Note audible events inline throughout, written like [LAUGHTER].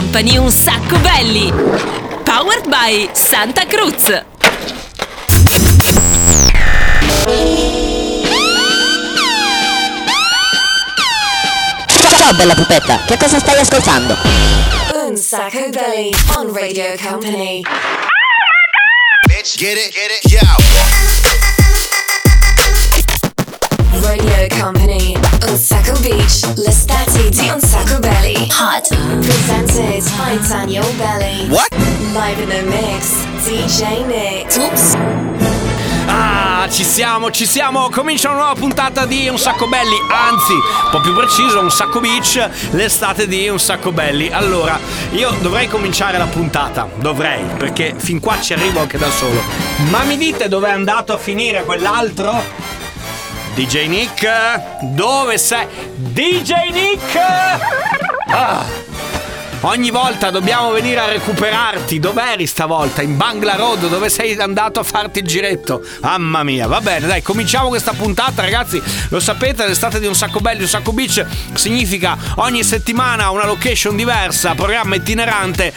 Company un sacco belli. Powered by Santa Cruz. Ciao bella pupetta, che cosa stai ascoltando? Un sacco belly on Radio Company. Bitch, get it, get it, yo. Radio Company. Sacco beach. L'estati di Un sacco belly. Hot. Presented by Daniel Belly. What? Live in the mix. DJ Nick. Oops. Ah, ci siamo, ci siamo. Comincia una nuova puntata di Un sacco belli, anzi, un po' più preciso, Un sacco beach, l'estate di Un sacco belli. Allora, io dovrei cominciare la puntata, dovrei, perché fin qua ci arrivo anche da solo. Ma mi dite dove è andato a finire quell'altro? DJ Nick, dove sei? DJ Nick! Ah. Ogni volta dobbiamo venire a recuperarti. Dov'eri stavolta? In Bangla Road, dove sei andato a farti il giretto? Mamma mia, va bene, dai, cominciamo questa puntata, ragazzi. Lo sapete, l'estate di un sacco belli, un sacco beach significa ogni settimana una location diversa, programma itinerante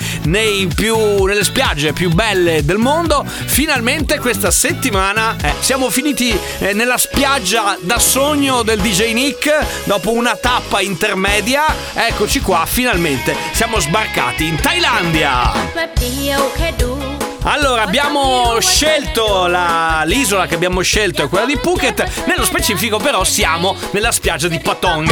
più, nelle spiagge più belle del mondo. Finalmente questa settimana eh, siamo finiti eh, nella spiaggia da sogno del DJ Nick dopo una tappa intermedia. Eccoci qua, finalmente siamo sbarcati in Thailandia. Allora, abbiamo scelto la- l'isola che abbiamo scelto è quella di Phuket, nello specifico però siamo nella spiaggia di Patong.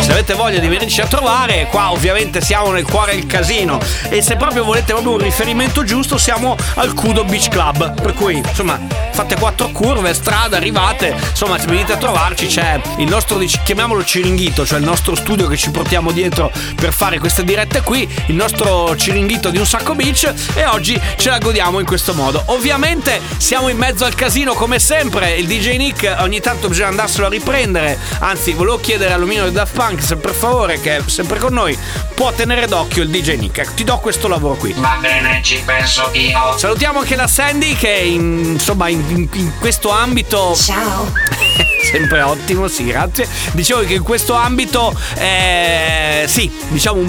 Se avete voglia di venirci a trovare, qua ovviamente siamo nel cuore del casino e se proprio volete proprio un riferimento giusto siamo al Kudo Beach Club, per cui insomma fate quattro curve, strada, arrivate, insomma se venite a trovarci c'è il nostro, chiamiamolo ciringhito, cioè il nostro studio che ci portiamo dietro per fare queste dirette qui, il nostro ciringhito di un sacco beach e oggi ce la godiamo in questo modo. Ovviamente siamo in mezzo al casino come sempre, il DJ Nick ogni tanto bisogna andarselo a riprendere, anzi volevo chiedere all'omino di Daft Punk se per favore che è sempre con noi può tenere d'occhio il DJ Nick, Ecco, ti do questo lavoro qui. Va bene, ci penso io. Salutiamo anche la Sandy che in- insomma in, in- in questo ambito Ciao. [LAUGHS] sempre ottimo, sì, grazie. Dicevo che in questo ambito, eh, sì, diciamo,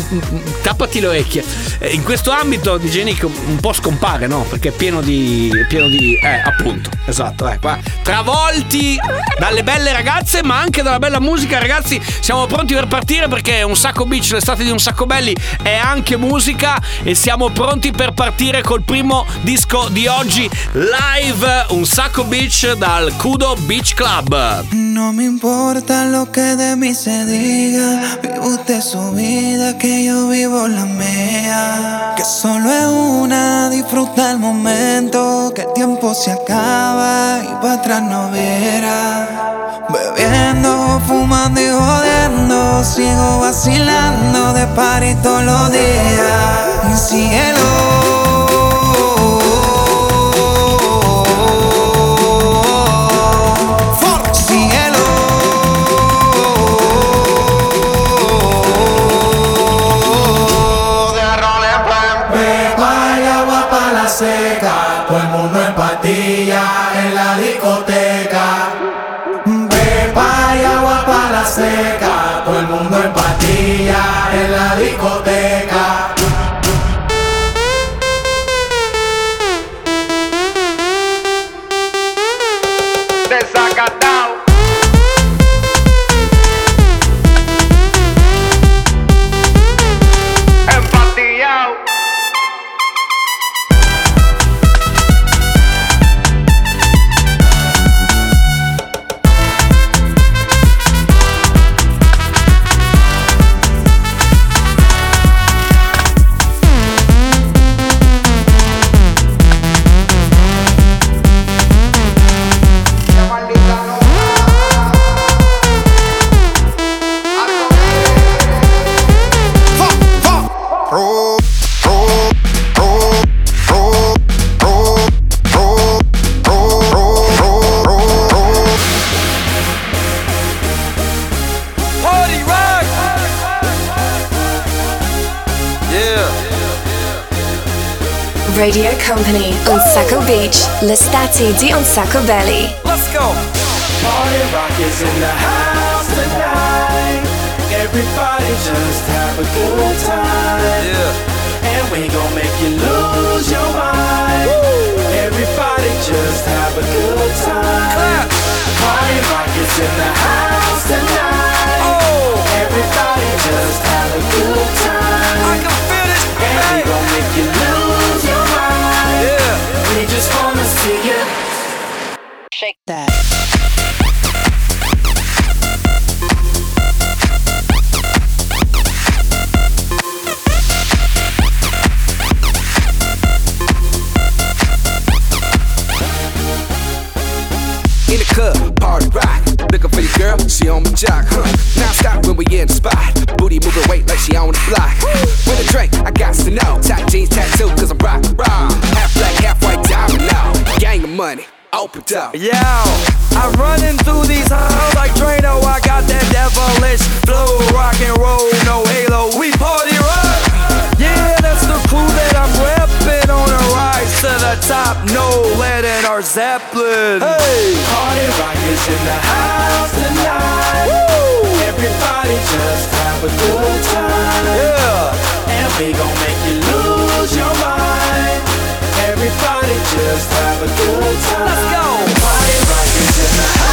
tappati le orecchie. Eh, in questo ambito di Nick un po' scompare, no? Perché è pieno di. è pieno di. Eh, appunto, esatto, eh, qua. Travolti dalle belle ragazze, ma anche dalla bella musica, ragazzi. Siamo pronti per partire perché un sacco beach, l'estate di un sacco belli è anche musica e siamo pronti per partire col primo disco di oggi live, un sacco beach dal Kudo Beach Club. No me importa lo que de mí se diga, vive usted su vida, que yo vivo la mía. Que solo es una, disfruta el momento, que el tiempo se acaba y para atrás no viera. Bebiendo, fumando y jodiendo, sigo vacilando de party todos los días. Síguelo. Mundo en la discoteca. Beba y agua para la seca, todo el mundo en patilla en la discoteca. Company. Un sacco beach. L'estati di Un sacco belly. Let's go! Party rock is in the house tonight. Everybody just have a good time. Yeah. And we gon' make you lose your mind. Everybody just have a good time. Party rock is in the house lead in Zeppelin. Hey, party rock is in the house tonight. Everybody just have a good time. Yeah, and we gon' make you lose your mind. Everybody just have a good time. Let's go. Party rock is in the house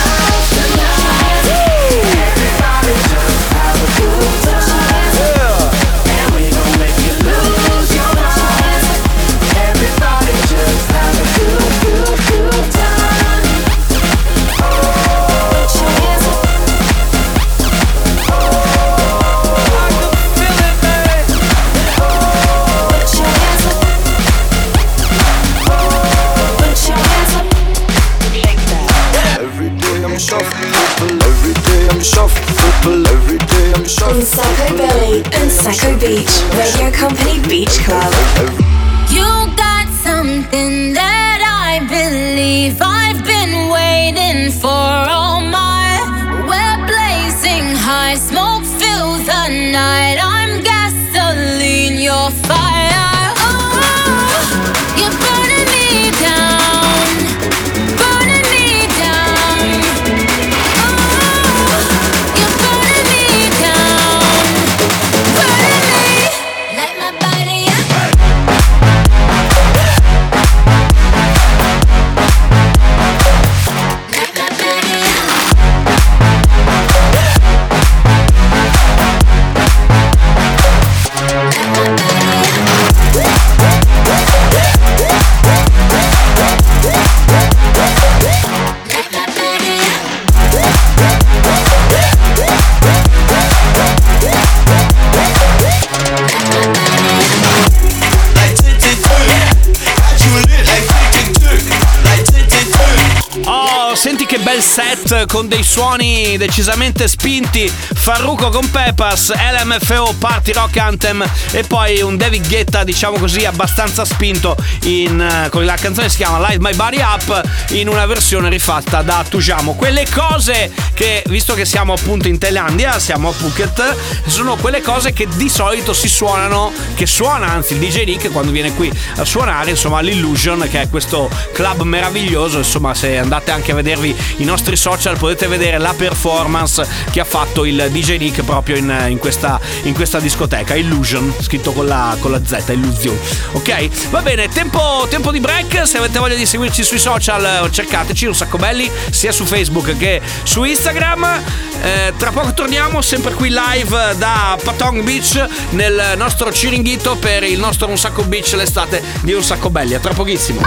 set con dei suoni decisamente spinti. Farruko con Pepas, LMFO Party Rock Anthem e poi un David Guetta, diciamo così, abbastanza spinto in, eh, con la canzone si chiama Light My Body Up in una versione rifatta da Tujamo. Quelle cose che, visto che siamo appunto in Thailandia, siamo a Phuket, sono quelle cose che di solito si suonano, che suona anzi il DJ Nick quando viene qui a suonare, insomma l'Illusion che è questo club meraviglioso, insomma se andate anche a vedervi i nostri social potete vedere la performance che ha fatto il DJ Nick proprio in, in questa, in questa discoteca, Illusion, scritto con la, con la Z, Illusion. Ok? Va bene, tempo, tempo di break, se avete voglia di seguirci sui social cercateci un sacco belli, sia su Facebook che su Instagram. Eh, tra poco torniamo sempre qui live da Patong Beach nel nostro Ciringhito per il nostro Un Sacco Beach l'estate di Un Sacco Belli. A tra pochissimo.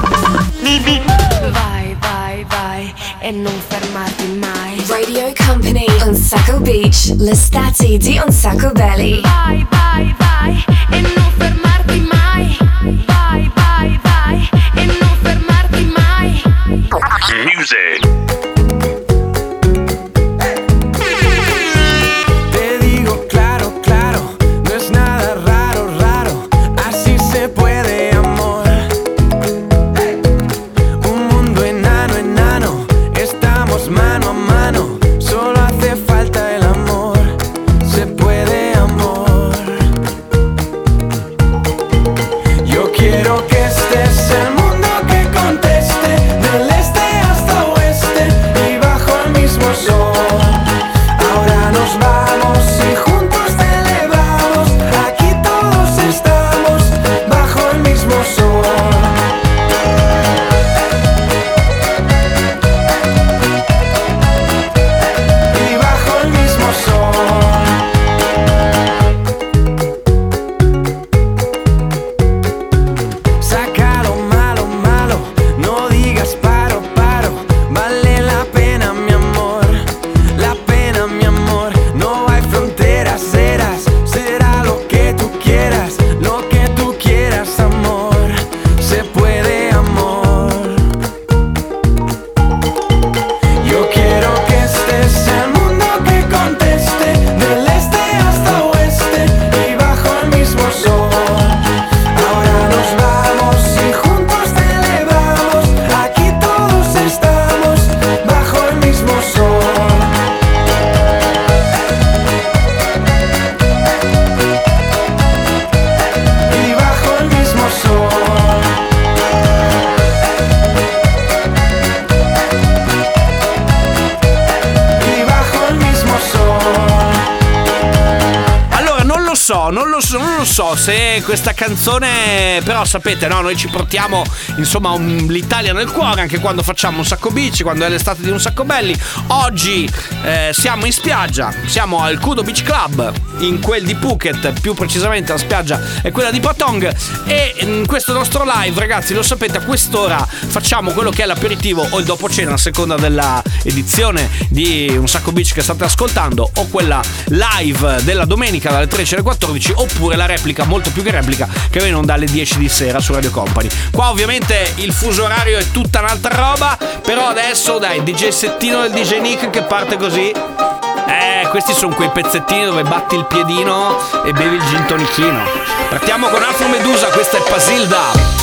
Vai, vai, vai e non fermarti mai. Radio Company on Sacco Beach, l'estate di Un Sacco Belly. Vai, vai, vai e non fermarti mai. Vai, vai, vai e non fermarti mai. Te lo se questa canzone. Però sapete, no, noi ci portiamo insomma un- l'Italia nel cuore anche quando facciamo un sacco bici, quando è l'estate di un sacco belli. Oggi eh, siamo in spiaggia, siamo al Kudo Beach Club, in quel di Phuket, più precisamente la spiaggia è quella di Patong. E in questo nostro live, ragazzi, lo sapete, a quest'ora facciamo quello che è l'aperitivo o il dopo cena, a seconda della edizione di Un Sacco Beach che state ascoltando, o quella live della domenica dalle 13 alle 14, oppure la replica, molto più che replica, che va in onda alle 10 di sera su Radio Company. Qua ovviamente il fuso orario è tutta un'altra roba, però adesso dai, DJ settino del DJ Nick che parte così. Eh, questi sono quei pezzettini dove batti il piedino e bevi il gin tonichino. Partiamo con Afro Medusa, questa è Pasilda.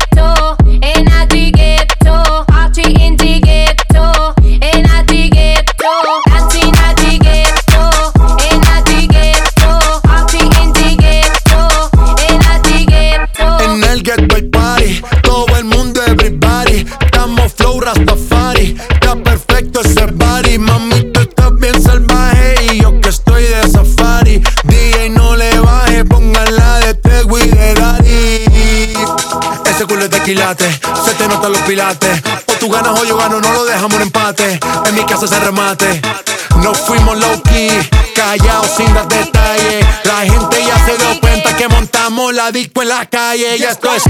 Se remate. Fuimos low key, callados sin dar detalles. La gente ya se dio cuenta que montamos la disco en la calle. Ya esto es.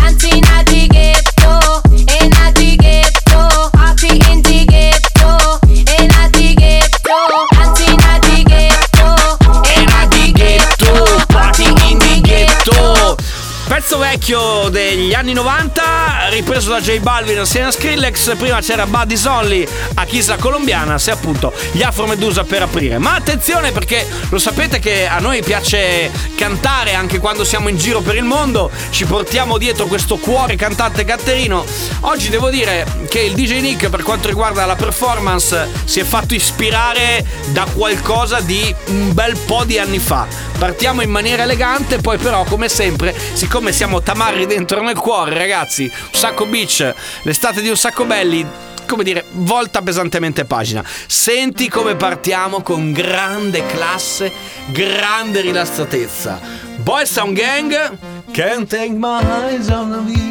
Vecchio degli anni 90, ripreso da J Balvin assieme a Skrillex. Prima c'era Buddy's Only a la colombiana, se appunto gli Afro Medusa per aprire. Ma attenzione perché lo sapete che a noi piace cantare anche quando siamo in giro per il mondo. Ci portiamo dietro questo cuore cantante Catterino. Oggi devo dire che il DJ Nick, per quanto riguarda la performance, si è fatto ispirare da qualcosa di un bel po' di anni fa. Partiamo in maniera elegante, poi però, come sempre, siccome siamo tamarri dentro nel cuore, ragazzi, un sacco beach, l'estate di un sacco belli. Come dire, volta pesantemente pagina. Senti come partiamo con grande classe, grande rilassatezza. Boy Sound Gang, can't take my eyes off of you.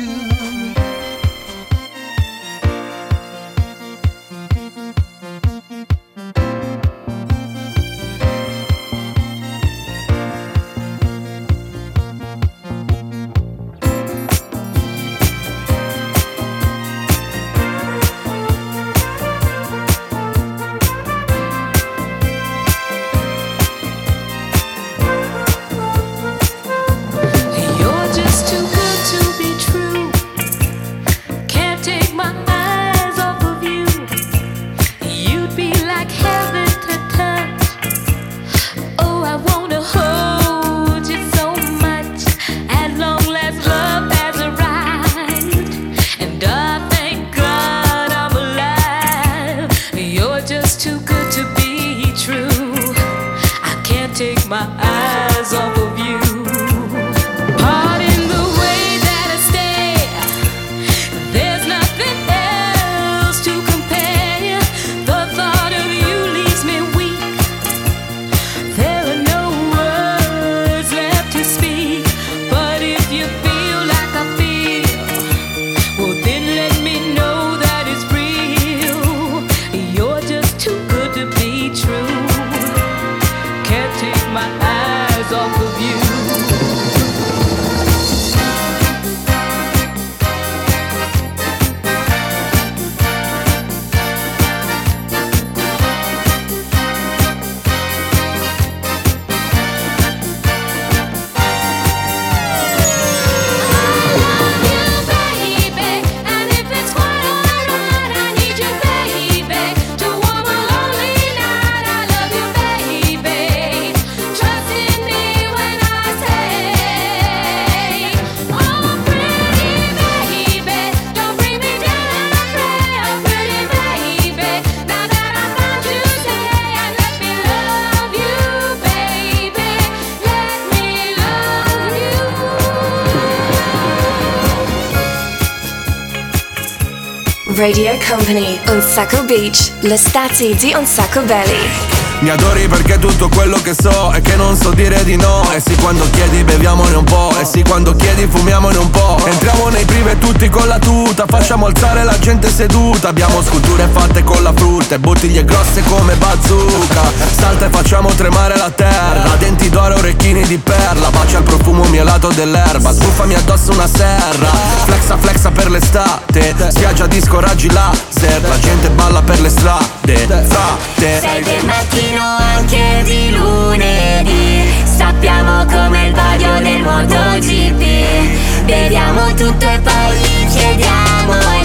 Radio Company, Un Sacco Beach, l'estate di Un Sacco Belly. Mi adori perché tutto quello che so è che non so dire di no. E sì quando chiedi beviamone un po' E sì quando chiedi fumiamone un po' Entriamo nei prive tutti con la tuta. Facciamo alzare la gente seduta. Abbiamo sculture fatte con la frutta E bottiglie grosse come bazooka. Salta e facciamo tremare la terra. Denti d'oro, orecchini di perla. Bacia il profumo mielato dell'erba. Sbuffami addosso una serra. Flexa flexa per l'estate. Spiaggia disco raggi laser. La gente balla per le strade. Frate. Sei mattino anche di lunedì. Sappiamo come il vaglio del MotoGP. Beviamo tutto e poi gli chiediamo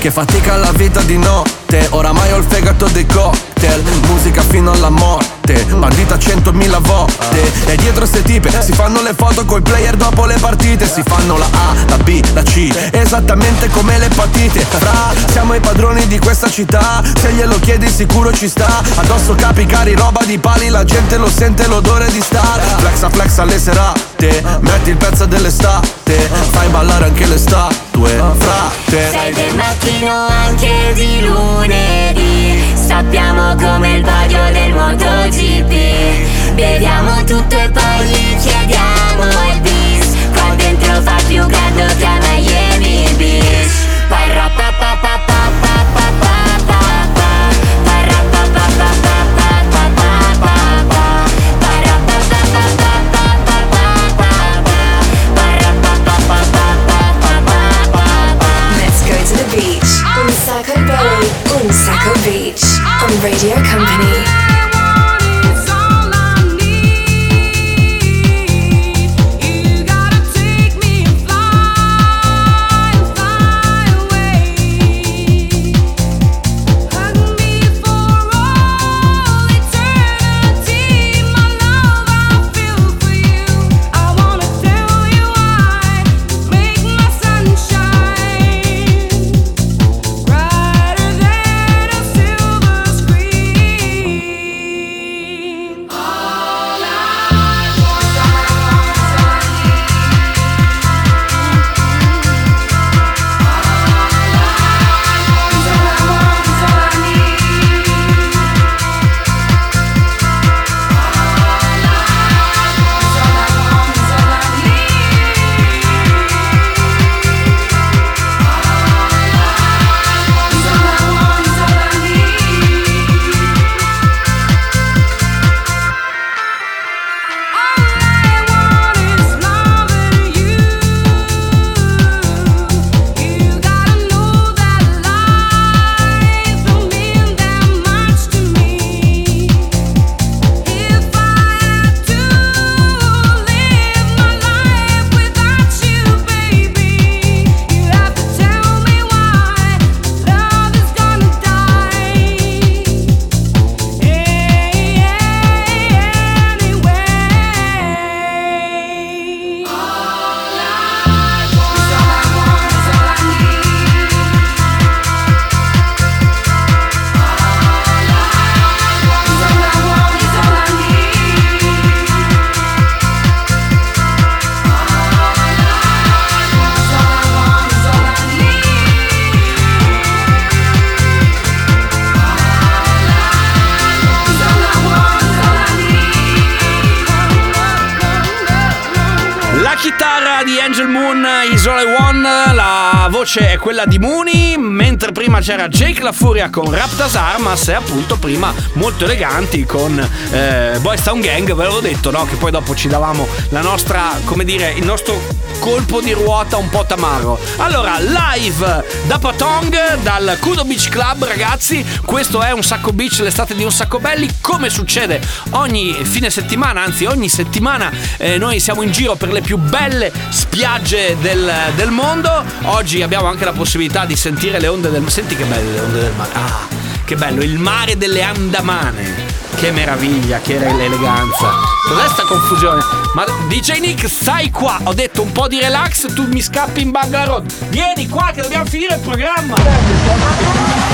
Che fatica la vita di notte. Oramai ho il fegato dei cocktail Musica fino alla morte. Bandita centomila volte. E dietro ste tipe Si fanno le foto coi player dopo le partite. Si fanno la A, la B, la C Esattamente come l'epatite Fra, siamo i padroni di questa città. Se glielo chiedi sicuro ci sta. Addosso capi cari, roba di pali La gente lo sente l'odore di star. Flexa flex alle serate Metti il pezzo dell'estate. Fai ballare anche le statue Frate. Sei del mattino anche di lunedì Sappiamo come il vaglio del MotoGP. Beviamo tutto e poi gli chiediamo il bis Qua dentro fa più caldo che a Miami Beach Radio Company quella di Mooney, mentre prima c'era Jake La Furia con Raptas Armas e appunto prima molto eleganti con eh, Boys Town Gang, ve l'avevo detto, no? Che poi dopo ci davamo la nostra, come dire, il nostro colpo di ruota un po' tamaro. Allora, live da Patong, dal Kudo Beach Club, ragazzi, questo è un sacco beach, l'estate di un sacco belli, come succede ogni fine settimana, anzi ogni settimana eh, noi siamo in giro per le più belle spiagge del, del mondo. Oggi abbiamo anche la possibilità di sentire le onde del mare. Senti che belle le onde del mare. Ah, che bello, il mare delle Andamane. Che meraviglia, che eleganza. Cos'è sta confusione? Ma DJ Nick, stai qua. Ho detto un po' di relax, tu mi scappi in Bangalore. Vieni qua che dobbiamo finire il programma.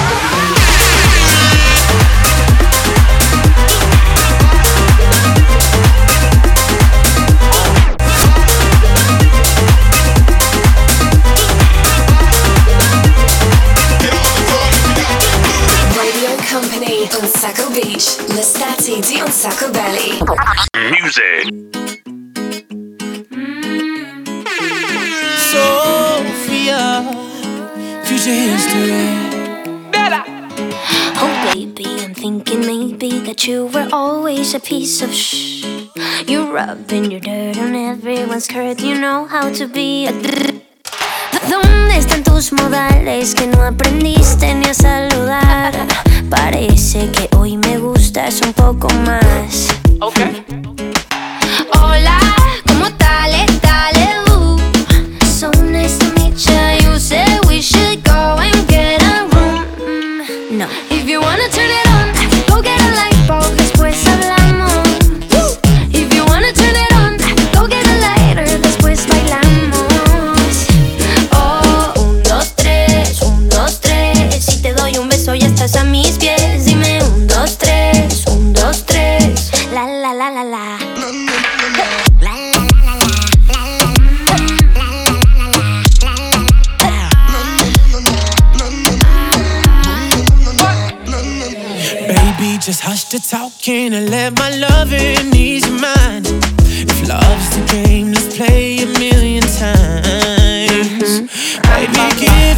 You're rubbing your dirt on everyone's skirt. You know how to be a. ¿Dónde están tus modales que no aprendiste ni a saludar? Parece que hoy me gustas un poco más. Ok. Hola, Just the talking and let my loving ease your mind. If love's the game, let's play a million times. Mm-hmm. Baby, give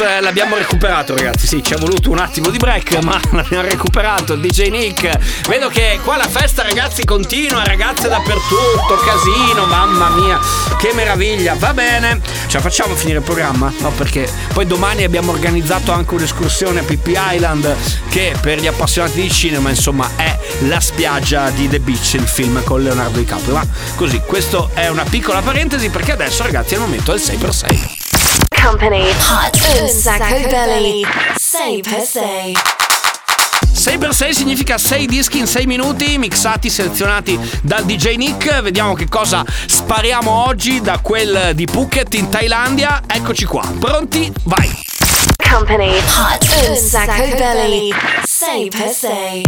eh, l'abbiamo recuperato ragazzi, sì, ci è voluto un attimo di break, ma [LAUGHS] l'abbiamo recuperato, DJ Nick. Vedo che qua la festa ragazzi continua, ragazze dappertutto, casino, mamma mia, che meraviglia, va bene. Ce la facciamo finire il programma? No, perché poi domani abbiamo organizzato anche un'escursione a Pippi Island, che per gli appassionati di cinema, insomma, è la spiaggia di The Beach, il film con Leonardo DiCaprio. Ma così, questo è una piccola parentesi perché adesso ragazzi è il momento del 6x6. Company Hot un sacco belly. Say per say. 6x6 significa 6 dischi in 6 minuti mixati, selezionati dal DJ Nick. Vediamo che cosa spariamo oggi da quel di Phuket in Thailandia. Eccoci qua, pronti? Vai! Company Hot sacco belly. Say per say.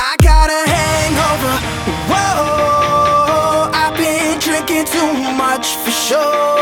I got a hangover. Whoa, I've been drinking too much for sure.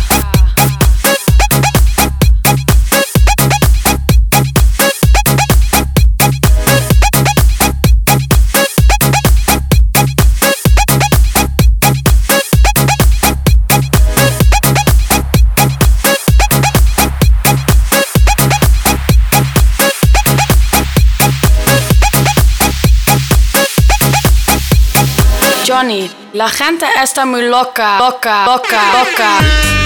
Johnny, la gente está muy loca, loca, loca, loca.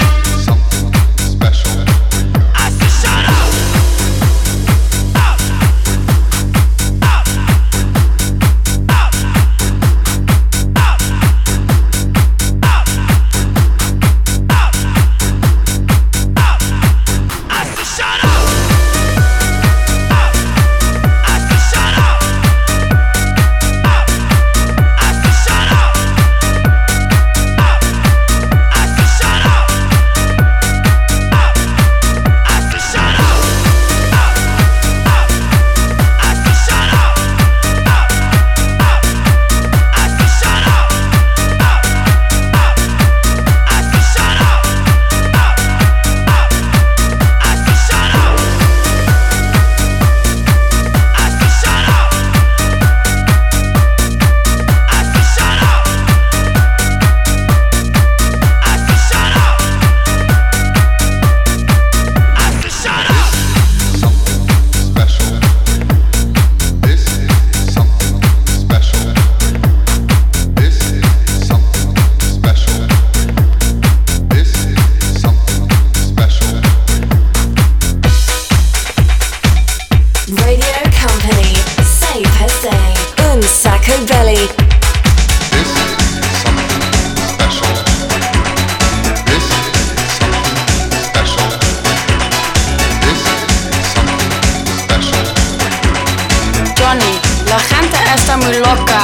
I'm muy loca.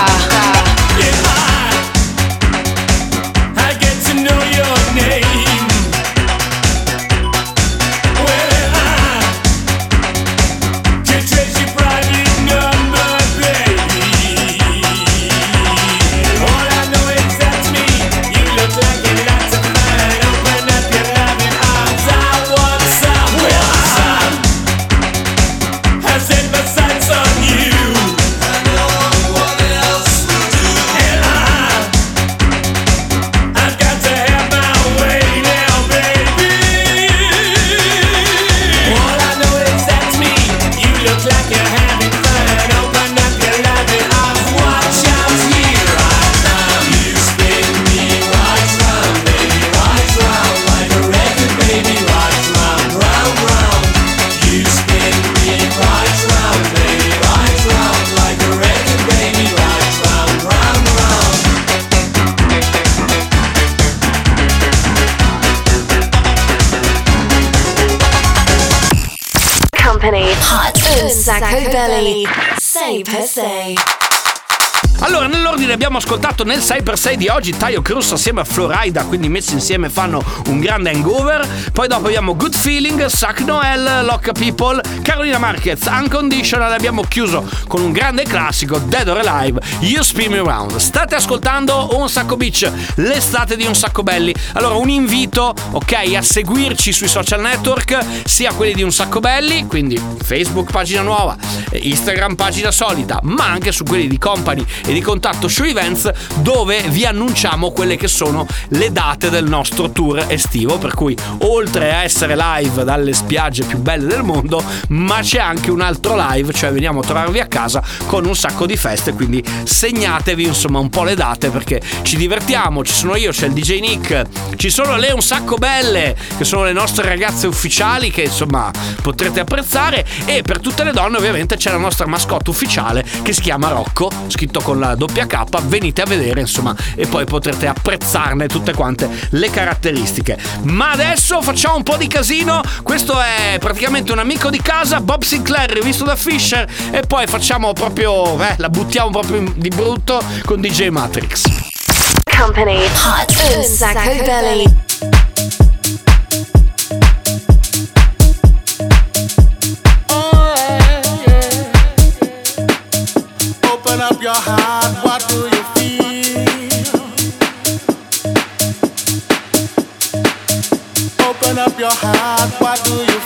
Ascoltato nel 6x6 di oggi Taio Cruz assieme a Florida, quindi messi insieme fanno un grande hangover. Poi dopo abbiamo Good Feeling, Suck Noel, Locka People, Carolina Marquez, Unconditional. Abbiamo chiuso con un grande classico, Dead or Alive, You Spin Me Around. State ascoltando Un Sacco Beach, l'estate di Un Sacco Belli. Allora, un invito, ok, a seguirci sui social network, sia quelli di Un Sacco Belli, quindi Facebook pagina nuova, Instagram pagina solita, ma anche su quelli di Company e di Contatto Show Events dove vi annunciamo quelle che sono le date del nostro tour estivo per cui oltre a essere live dalle spiagge più belle del mondo ma c'è anche un altro live cioè veniamo a trovarvi a casa con un sacco di feste quindi segnatevi insomma un po' le date perché ci divertiamo ci sono io c'è il DJ Nick ci sono le un sacco belle che sono le nostre ragazze ufficiali che insomma potrete apprezzare e per tutte le donne ovviamente c'è la nostra mascotte ufficiale che si chiama Rocco scritto con la doppia K venite a vedere vedere, insomma, e poi potrete apprezzarne tutte quante le caratteristiche. Ma adesso facciamo un po' di casino. Questo è praticamente un amico di casa, Bob Sinclair, rivisto da Fisher, e poi facciamo proprio, eh, la buttiamo proprio di brutto con DJ Matrix. Company Hot Un Sacco Belly. your heart your heart, what do you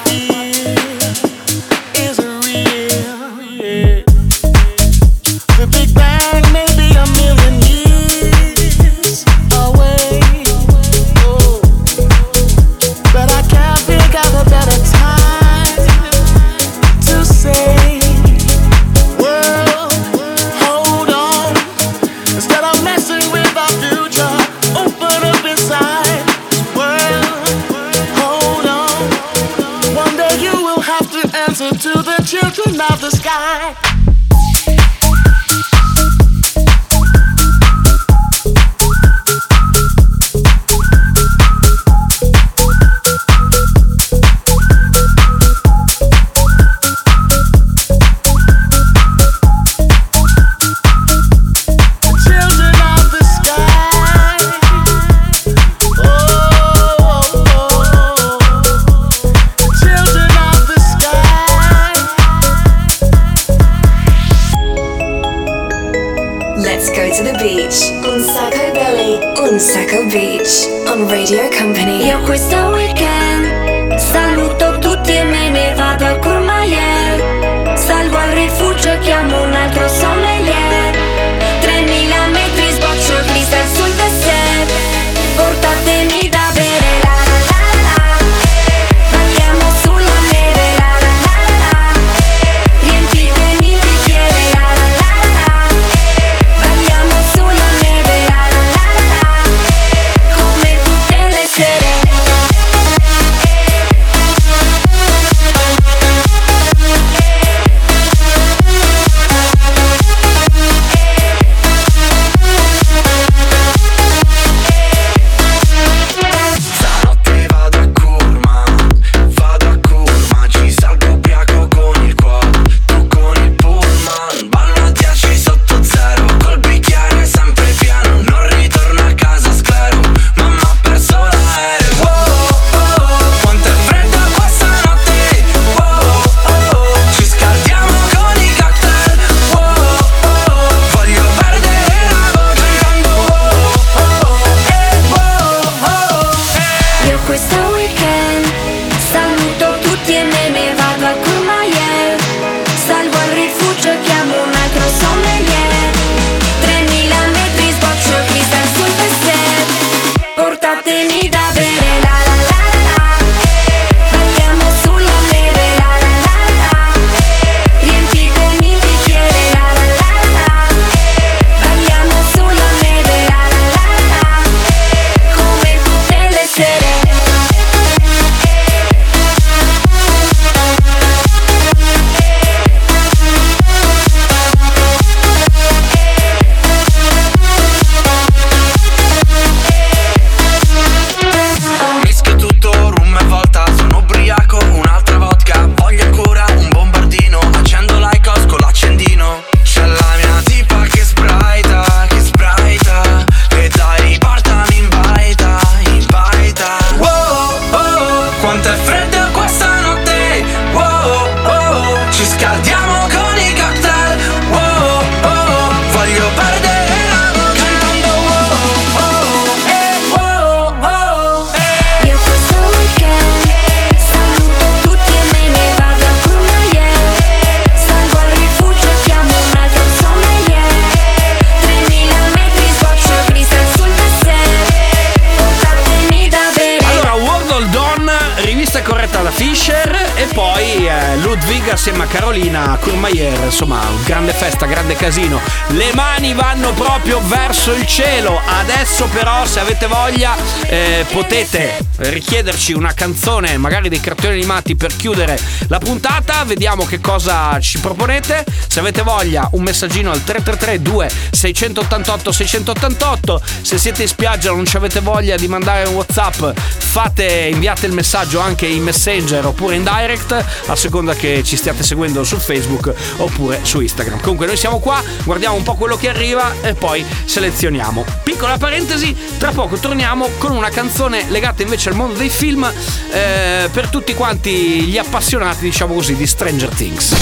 se avete voglia eh, potete richiederci una canzone, magari dei cartoni animati per chiudere la puntata. Vediamo che cosa ci proponete. Se avete voglia, un messaggino al 333 2688 688. Se siete in spiaggia e non ci avete voglia di mandare un WhatsApp, fate, inviate il messaggio anche in Messenger oppure in direct, a seconda che ci stiate seguendo su Facebook oppure su Instagram. Comunque noi siamo qua, guardiamo un po' quello che arriva e poi selezioniamo. Piccola parentesi, tra poco torniamo con una una canzone legata invece al mondo dei film eh, per tutti quanti gli appassionati, diciamo così, di Stranger Things.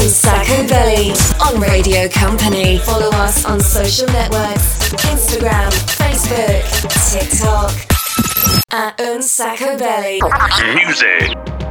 Sacco Belly on Radio Company. Follow us on social networks Instagram, Facebook, TikTok. At Un Sacco Belly. Music.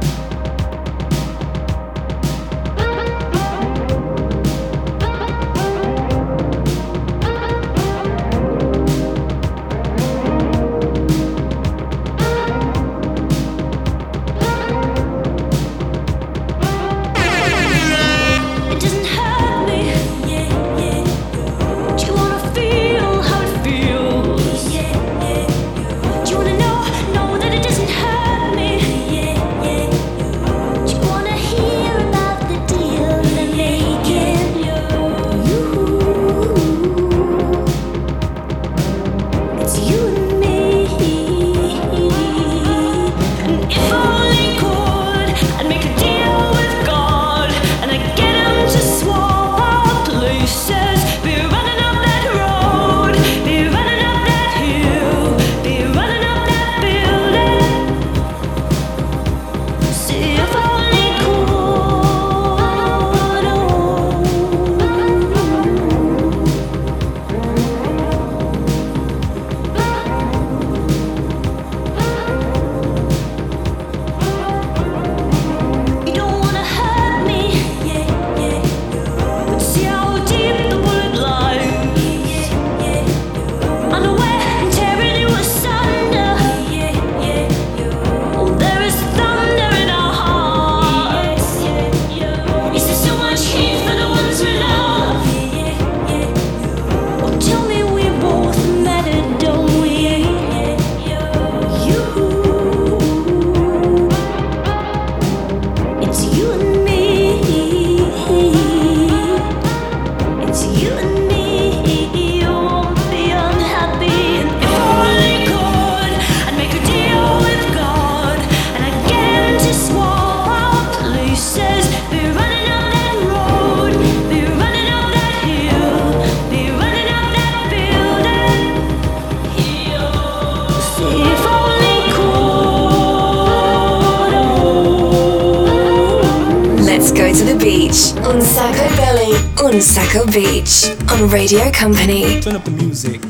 on Radio Company. Turn up the music.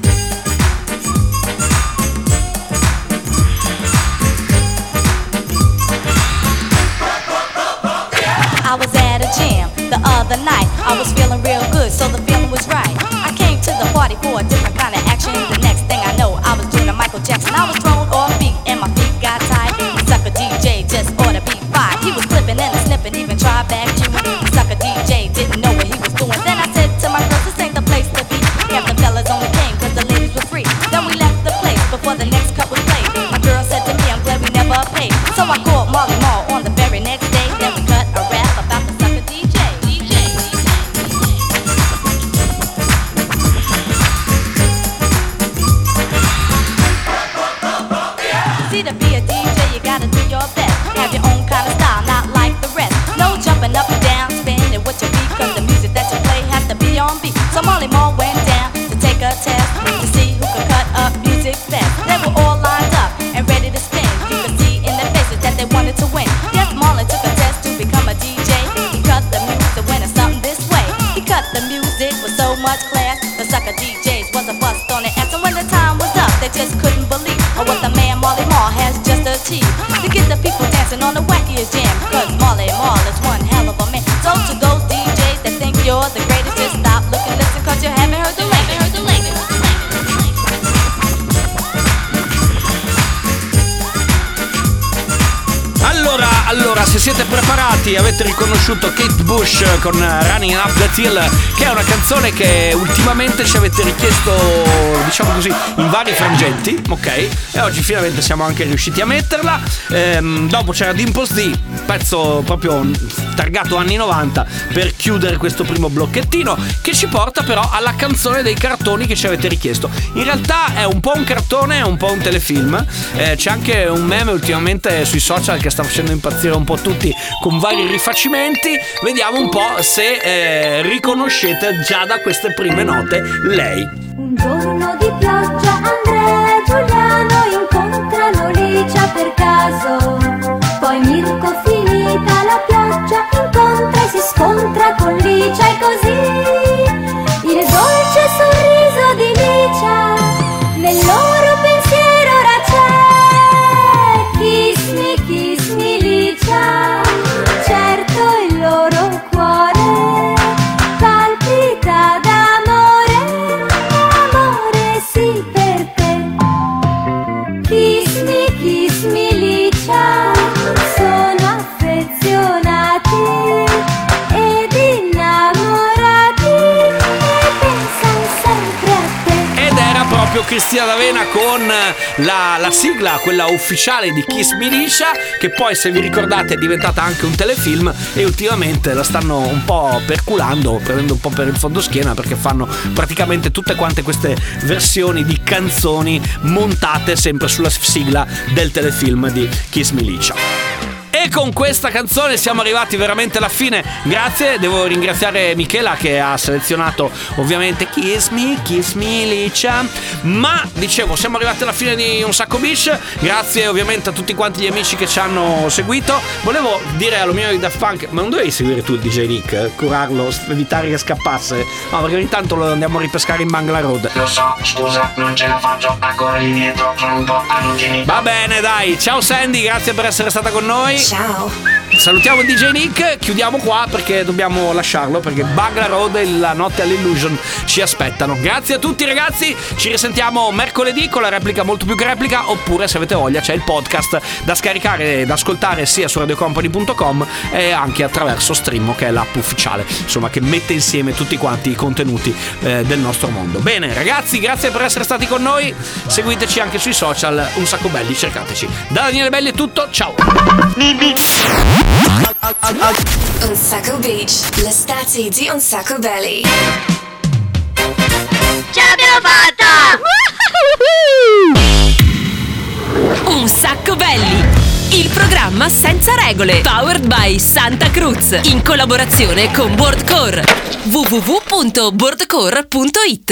I was at a jam the other night. I was feeling real good, so the feeling was right. I came to the party for a different kind of action. The next thing I know, I was doing a Michael Jackson. I was riconosciuto che Bush con Running Up the Hill, che è una canzone che ultimamente ci avete richiesto, diciamo così, in vari frangenti, ok? E oggi finalmente siamo anche riusciti a metterla. Ehm, dopo c'era Dimpos D, pezzo proprio targato anni 90, per chiudere questo primo blocchettino, che ci porta però alla canzone dei cartoni che ci avete richiesto. In realtà è un po' un cartone, è un po' un telefilm. Eh, c'è anche un meme ultimamente sui social che sta facendo impazzire un po' tutti con vari rifacimenti. Vediamo vediamo un po' se eh, riconoscete già da queste prime note lei. Un giorno di pioggia Andrea e Giuliano incontrano Licia per caso. Poi Mirko finita la pioggia incontra e si scontra con Licia e così Cristina D'Avena con la, la sigla, quella ufficiale di Kiss Militia, che poi se vi ricordate è diventata anche un telefilm e ultimamente la stanno un po' perculando, prendendo un po' per il fondoschiena perché fanno praticamente tutte quante queste versioni di canzoni montate sempre sulla sigla del telefilm di Kiss Militia. E con questa canzone siamo arrivati veramente alla fine. Grazie, devo ringraziare Michela che ha selezionato ovviamente Kiss Me, Kiss Me Licia. Ma dicevo, siamo arrivati alla fine di Un Sacco Beach. Grazie ovviamente a tutti quanti gli amici che ci hanno seguito. Volevo dire all'omino di Daft Punk, ma non dovevi seguire tu il DJ Nick, curarlo, evitare che scappasse. No, perché ogni tanto lo andiamo a ripescare in Bangla Road. Lo so, scusa, non ce la faccio, ancora dietro, sono un po' allungini. Va bene, dai. Ciao Sandy, grazie per essere stata con noi. Ciao. Salutiamo DJ Nick, chiudiamo qua perché dobbiamo lasciarlo perché Bangla Road e la notte all'Illusion ci aspettano. Grazie a tutti ragazzi, ci risentiamo mercoledì con la replica molto più che replica oppure se avete voglia c'è il podcast da scaricare e da ascoltare sia su radiocompany.com e anche attraverso Streamo che è l'app ufficiale, insomma che mette insieme tutti quanti i contenuti eh, del nostro mondo. Bene ragazzi, grazie per essere stati con noi, seguiteci anche sui social, un sacco belli, cercateci. Da Daniele Belli è tutto, ciao! Un sacco beach, l'estate di Un sacco belly. Ce l'abbiamo fatta! Un sacco belli! Il programma senza regole. Powered by Santa Cruz. In collaborazione con Boardcore. www.boardcore.it